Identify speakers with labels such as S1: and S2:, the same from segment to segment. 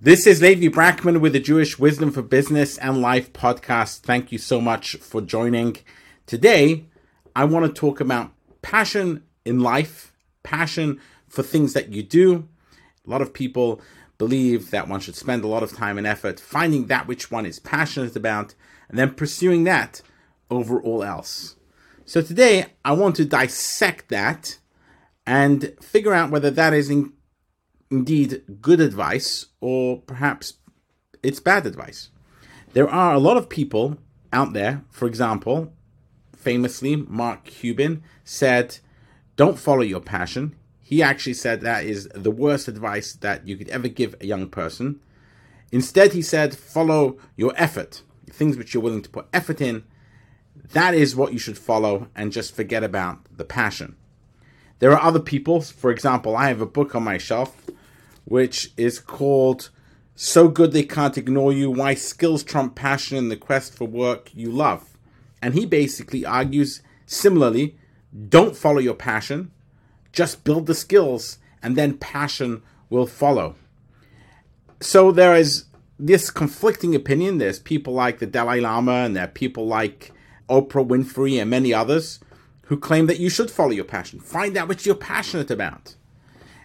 S1: This is Levi Brackman with the Jewish Wisdom for Business and Life podcast. Thank you so much for joining. Today, I want to talk about passion in life, passion for things that you do. A lot of people believe that one should spend a lot of time and effort finding that which one is passionate about and then pursuing that over all else. So today, I want to dissect that and figure out whether that is in, indeed good advice or perhaps it's bad advice. There are a lot of people out there, for example, famously, Mark Cuban said, Don't follow your passion. He actually said that is the worst advice that you could ever give a young person. Instead, he said, Follow your effort, things which you're willing to put effort in. That is what you should follow and just forget about the passion. There are other people, for example, I have a book on my shelf which is called So Good They Can't Ignore You Why Skills Trump Passion in the Quest for Work You Love. And he basically argues similarly don't follow your passion, just build the skills, and then passion will follow. So there is this conflicting opinion. There's people like the Dalai Lama, and there are people like Oprah Winfrey, and many others who claim that you should follow your passion. Find out what you're passionate about.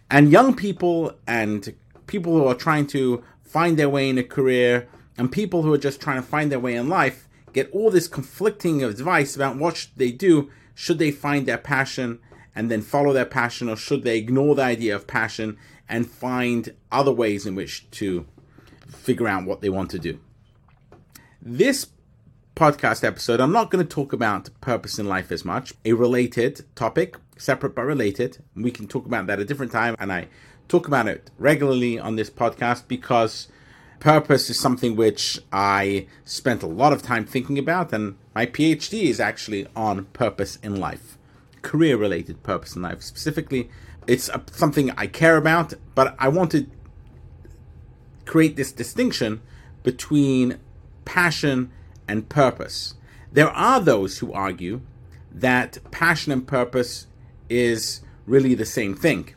S1: And young people and people who are trying to find their way in a career and people who are just trying to find their way in life get all this conflicting advice about what should they do. Should they find their passion and then follow their passion, or should they ignore the idea of passion and find other ways in which to figure out what they want to do? This podcast episode, I'm not going to talk about purpose in life as much. A related topic, separate but related. We can talk about that a different time, and I talk about it regularly on this podcast because purpose is something which I spent a lot of time thinking about, and my PhD is actually on purpose in life, career related purpose in life specifically. It's a, something I care about, but I want to create this distinction between passion and purpose. There are those who argue that passion and purpose is really the same thing,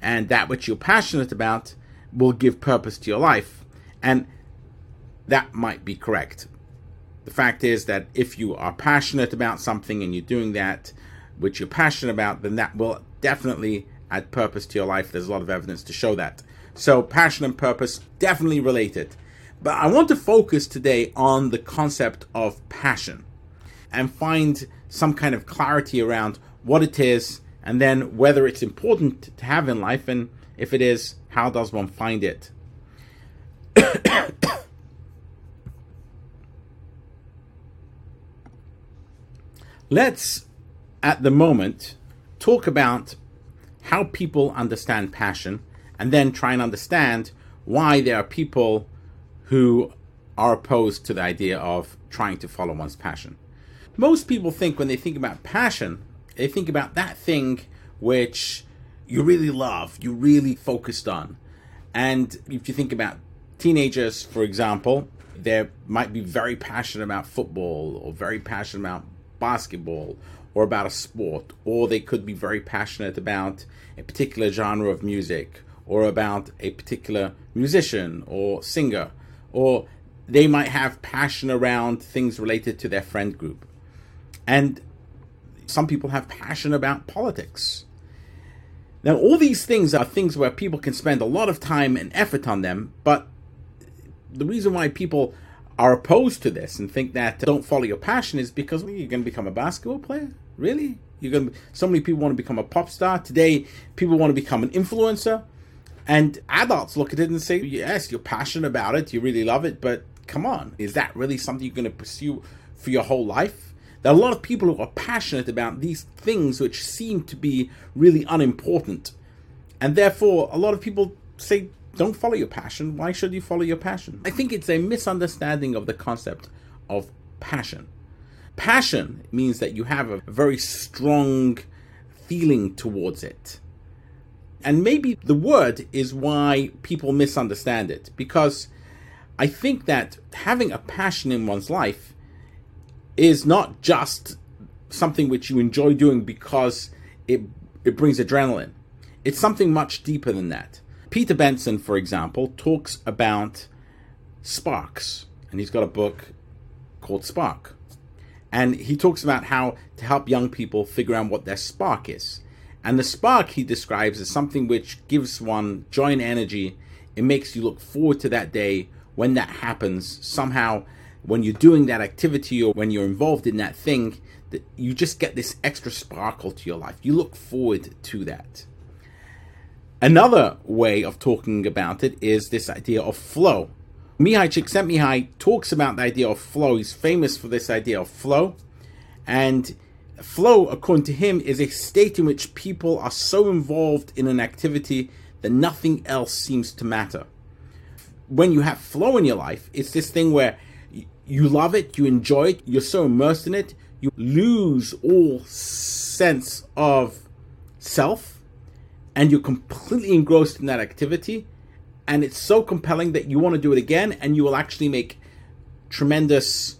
S1: and that which you're passionate about will give purpose to your life. And that might be correct. The fact is that if you are passionate about something and you're doing that which you're passionate about, then that will definitely add purpose to your life. There's a lot of evidence to show that. So, passion and purpose definitely related. But I want to focus today on the concept of passion and find some kind of clarity around what it is and then whether it's important to have in life and if it is, how does one find it? Let's, at the moment, talk about how people understand passion and then try and understand why there are people who are opposed to the idea of trying to follow one's passion. Most people think when they think about passion, they think about that thing which you really love, you really focused on. And if you think about teenagers, for example, they might be very passionate about football or very passionate about basketball or about a sport, or they could be very passionate about a particular genre of music or about a particular musician or singer or they might have passion around things related to their friend group. And some people have passion about politics. Now, all these things are things where people can spend a lot of time and effort on them, but the reason why people are opposed to this and think that don't follow your passion is because well, you're going to become a basketball player? Really? You're going to, so many people want to become a pop star. Today, people want to become an influencer. And adults look at it and say, yes, you're passionate about it, you really love it, but come on, is that really something you're going to pursue for your whole life? There are a lot of people who are passionate about these things which seem to be really unimportant. And therefore, a lot of people say, don't follow your passion. Why should you follow your passion? I think it's a misunderstanding of the concept of passion. Passion means that you have a very strong feeling towards it. And maybe the word is why people misunderstand it because I think that having a passion in one's life is not just something which you enjoy doing because it it brings adrenaline. It's something much deeper than that. Peter Benson, for example, talks about sparks, and he's got a book called Spark. And he talks about how to help young people figure out what their spark is. And the spark he describes as something which gives one joy and energy. It makes you look forward to that day when that happens. Somehow, when you're doing that activity or when you're involved in that thing, that you just get this extra sparkle to your life. You look forward to that. Another way of talking about it is this idea of flow. Mihaly Csikszentmihalyi talks about the idea of flow. He's famous for this idea of flow. And flow, according to him, is a state in which people are so involved in an activity that nothing else seems to matter. When you have flow in your life, it's this thing where you love it, you enjoy it, you're so immersed in it, you lose all sense of self and you're completely engrossed in that activity and it's so compelling that you want to do it again and you will actually make tremendous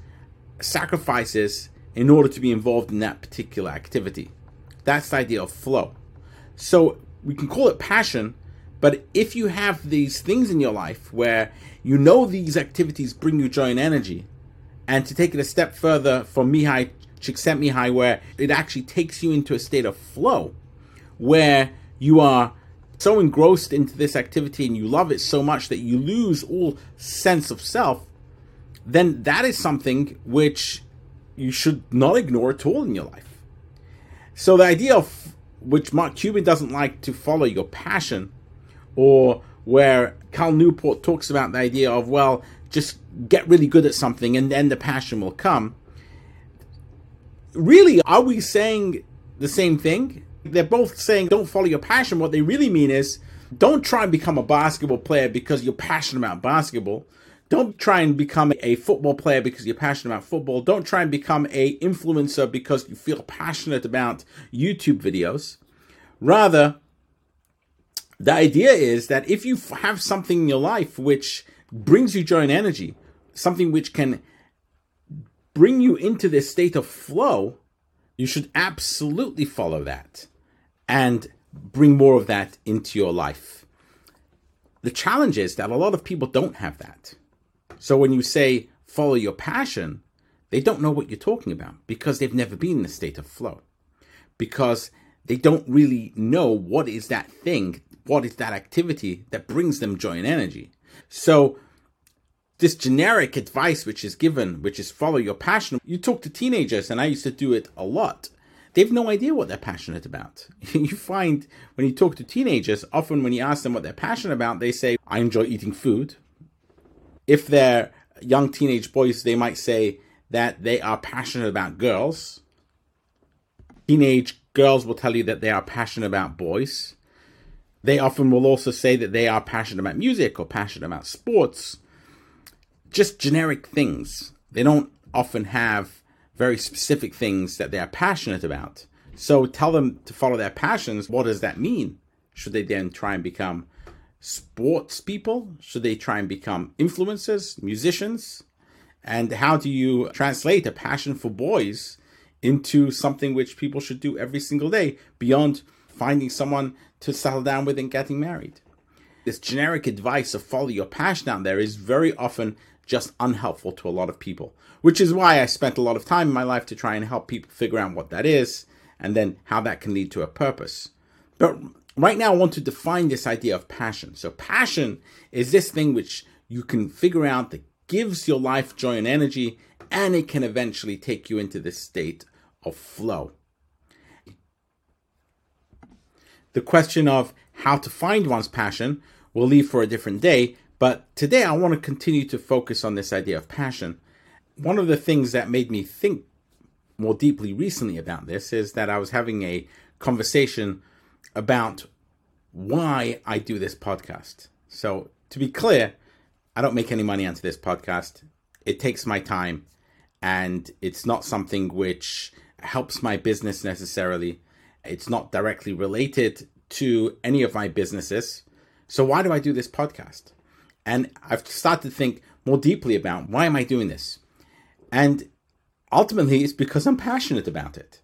S1: sacrifices in order to be involved in that particular activity. That's the idea of flow. So we can call it passion, but if you have these things in your life where you know these activities bring you joy and energy, and to take it a step further from Mihaly Csikszentmihalyi, where it actually takes you into a state of flow, where you are so engrossed into this activity and you love it so much that you lose all sense of self, then that is something which you should not ignore at all in your life. So the idea of which Mark Cuban doesn't like to follow your passion, or where Cal Newport talks about the idea of, well, just get really good at something and then the passion will come. Really, are we saying the same thing? They're both saying don't follow your passion. What they really mean is don't try and become a basketball player because you're passionate about basketball. Don't try and become a football player because you're passionate about football. Don't try and become a influencer because you feel passionate about YouTube videos. Rather, the idea is that if you have something in your life which brings you joy and energy, something which can bring you into this state of flow, you should absolutely follow that and bring more of that into your life. The challenge is that a lot of people don't have that. So when you say follow your passion, they don't know what you're talking about because they've never been in a state of flow. Because they don't really know what is that thing, what is that activity that brings them joy and energy. So this generic advice which is given, which is follow your passion, you talk to teenagers, and I used to do it a lot they've no idea what they're passionate about. you find when you talk to teenagers, often when you ask them what they're passionate about, they say, I enjoy eating food. If they're young teenage boys, they might say that they are passionate about girls. Teenage girls will tell you that they are passionate about boys. They often will also say that they are passionate about music or passionate about sports. Just generic things. They don't often have very specific things that they are passionate about. So tell them to follow their passions. What does that mean? Should they then try and become sports people? Should they try and become influencers, musicians? And how do you translate a passion for boys into something which people should do every single day beyond finding someone to settle down with and getting married? This generic advice of follow your passion out there is very often just unhelpful to a lot of people, which is why I spent a lot of time in my life to try and help people figure out what that is and then how that can lead to a purpose. But right now, I want to define this idea of passion. So, passion is this thing which you can figure out that gives your life joy and energy, and it can eventually take you into this state of flow. The question of how to find one's passion will leave for a different day, but today I want to continue to focus on this idea of passion. One of the things that made me think more deeply recently about this is that I was having a conversation about why I do this podcast. So, to be clear, I don't make any money onto this podcast. It takes my time and it's not something which helps my business necessarily. It's not directly related to any of my businesses. So, why do I do this podcast? And I've started to think more deeply about why am I doing this? And ultimately, it's because I'm passionate about it.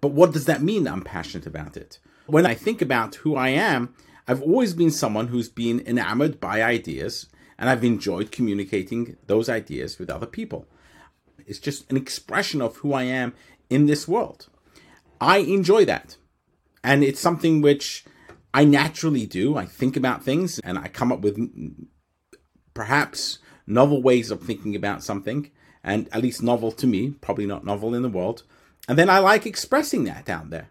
S1: But what does that mean I'm passionate about it? When I think about who I am, I've always been someone who's been enamored by ideas and I've enjoyed communicating those ideas with other people. It's just an expression of who I am in this world. I enjoy that. And it's something which I naturally do. I think about things and I come up with perhaps novel ways of thinking about something, and at least novel to me, probably not novel in the world. And then I like expressing that out there.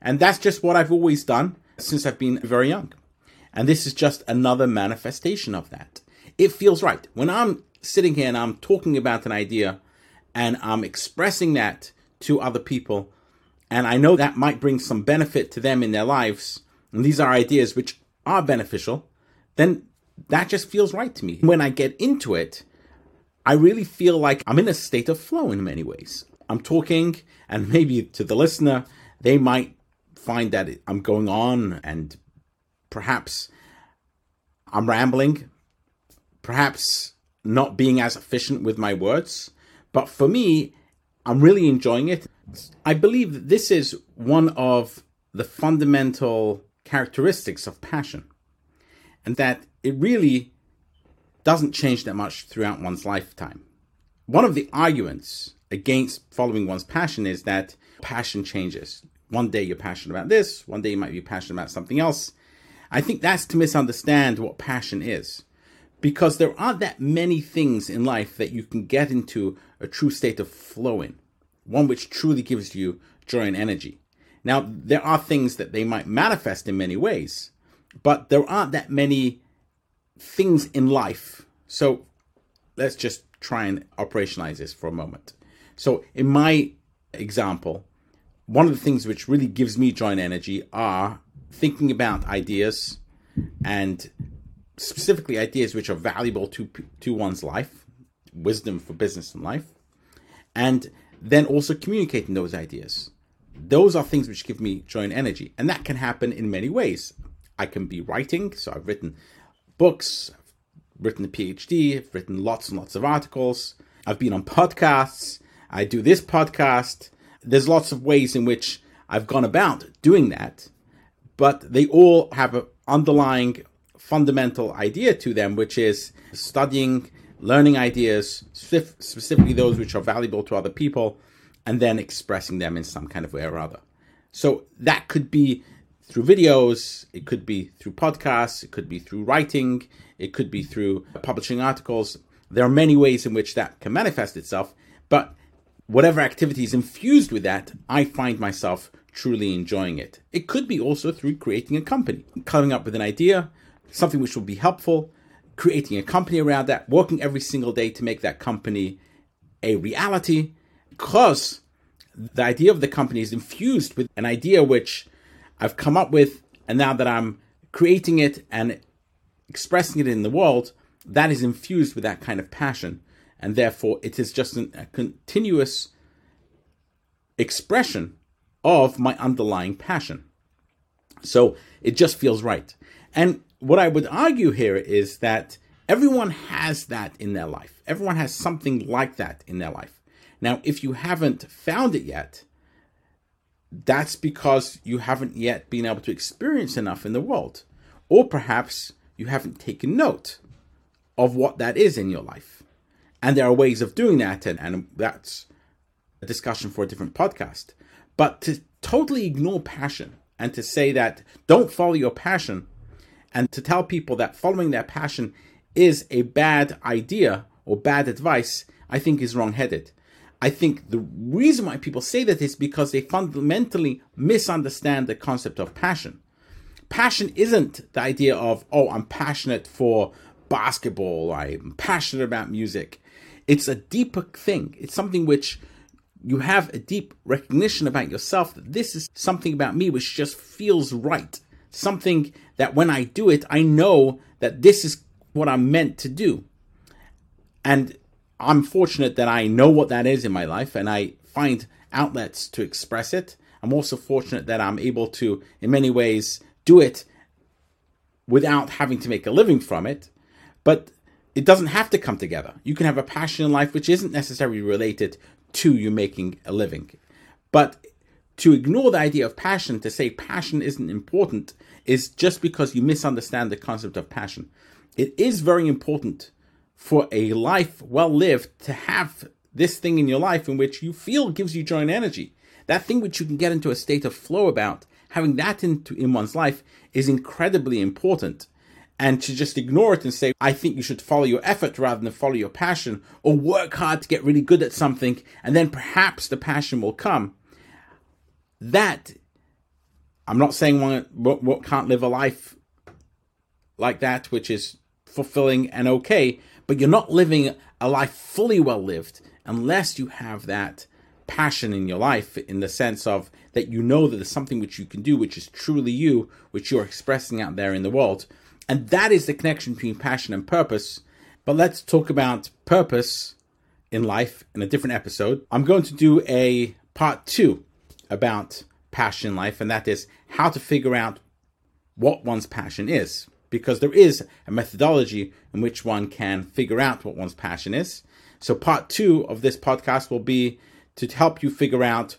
S1: And that's just what I've always done since I've been very young. And this is just another manifestation of that. It feels right. When I'm sitting here and I'm talking about an idea and I'm expressing that to other people, and I know that might bring some benefit to them in their lives, and these are ideas which are beneficial, then that just feels right to me. When I get into it, I really feel like I'm in a state of flow in many ways. I'm talking, and maybe to the listener, they might find that I'm going on and perhaps I'm rambling, perhaps not being as efficient with my words. But for me, I'm really enjoying it. I believe that this is one of the fundamental characteristics of passion, and that it really doesn't change that much throughout one's lifetime. One of the arguments against following one's passion is that passion changes. One day you're passionate about this, one day you might be passionate about something else. I think that's to misunderstand what passion is. Because there aren't that many things in life that you can get into a true state of flow in, one which truly gives you joy and energy. Now, there are things that they might manifest in many ways, but there aren't that many things in life. So let's just try and operationalize this for a moment. So, in my example, one of the things which really gives me joy and energy are thinking about ideas and specifically ideas which are valuable to to one's life, wisdom for business and life, and then also communicating those ideas those are things which give me joy and energy. And that can happen in many ways. I can be writing, so I've written books, I've written a PhD, I've written lots and lots of articles, I've been on podcasts, I do this podcast. There's lots of ways in which I've gone about doing that, but they all have an underlying fundamental idea to them, which is studying, learning ideas, specifically those which are valuable to other people, and then expressing them in some kind of way or other. So that could be through videos, it could be through podcasts, it could be through writing, it could be through publishing articles. There are many ways in which that can manifest itself, but whatever activity is infused with that, I find myself truly enjoying it. It could be also through creating a company, coming up with an idea, something which will be helpful, creating a company around that, working every single day to make that company a reality, because the idea of the company is infused with an idea which I've come up with, and now that I'm creating it and expressing it in the world, that is infused with that kind of passion. And therefore, it is just an, a continuous expression of my underlying passion. So it just feels right. And what I would argue here is that everyone has that in their life. Everyone has something like that in their life. Now, if you haven't found it yet, that's because you haven't yet been able to experience enough in the world. Or perhaps you haven't taken note of what that is in your life. And there are ways of doing that, and, and that's a discussion for a different podcast. But to totally ignore passion and to say that don't follow your passion and to tell people that following their passion is a bad idea or bad advice, I think is wrong headed. I think the reason why people say that is because they fundamentally misunderstand the concept of passion. Passion isn't the idea of, oh, I'm passionate for basketball, I'm passionate about music. It's a deeper thing. It's something which you have a deep recognition about yourself that this is something about me which just feels right. Something that when I do it, I know that this is what I'm meant to do. And I'm fortunate that I know what that is in my life and I find outlets to express it. I'm also fortunate that I'm able to, in many ways, do it without having to make a living from it. But it doesn't have to come together. You can have a passion in life which isn't necessarily related to you making a living. But to ignore the idea of passion, to say passion isn't important, is just because you misunderstand the concept of passion. It is very important for a life well lived to have this thing in your life in which you feel gives you joy and energy. That thing which you can get into a state of flow about, having that into in one's life is incredibly important. And to just ignore it and say, I think you should follow your effort rather than follow your passion, or work hard to get really good at something, and then perhaps the passion will come. That, I'm not saying one, what can't live a life like that, which is fulfilling and okay, but you're not living a life fully well lived unless you have that passion in your life in the sense of that you know that there's something which you can do which is truly you which you're expressing out there in the world. And that is the connection between passion and purpose. But let's talk about purpose in life in a different episode. I'm going to do a part two about passion in life and that is how to figure out what one's passion is because there is a methodology in which one can figure out what one's passion is so part two of this podcast will be to help you figure out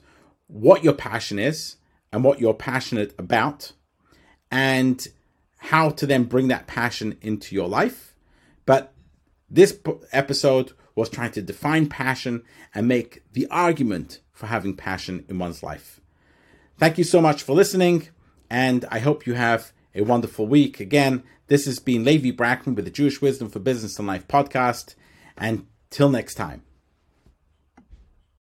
S1: what your passion is and what you're passionate about and how to then bring that passion into your life. But this episode was trying to define passion and make the argument for having passion in one's life. Thank you so much for listening, and I hope you have a wonderful week. Again, this has been Levi Brackman with the Jewish Wisdom for Business and Life podcast, and till next time.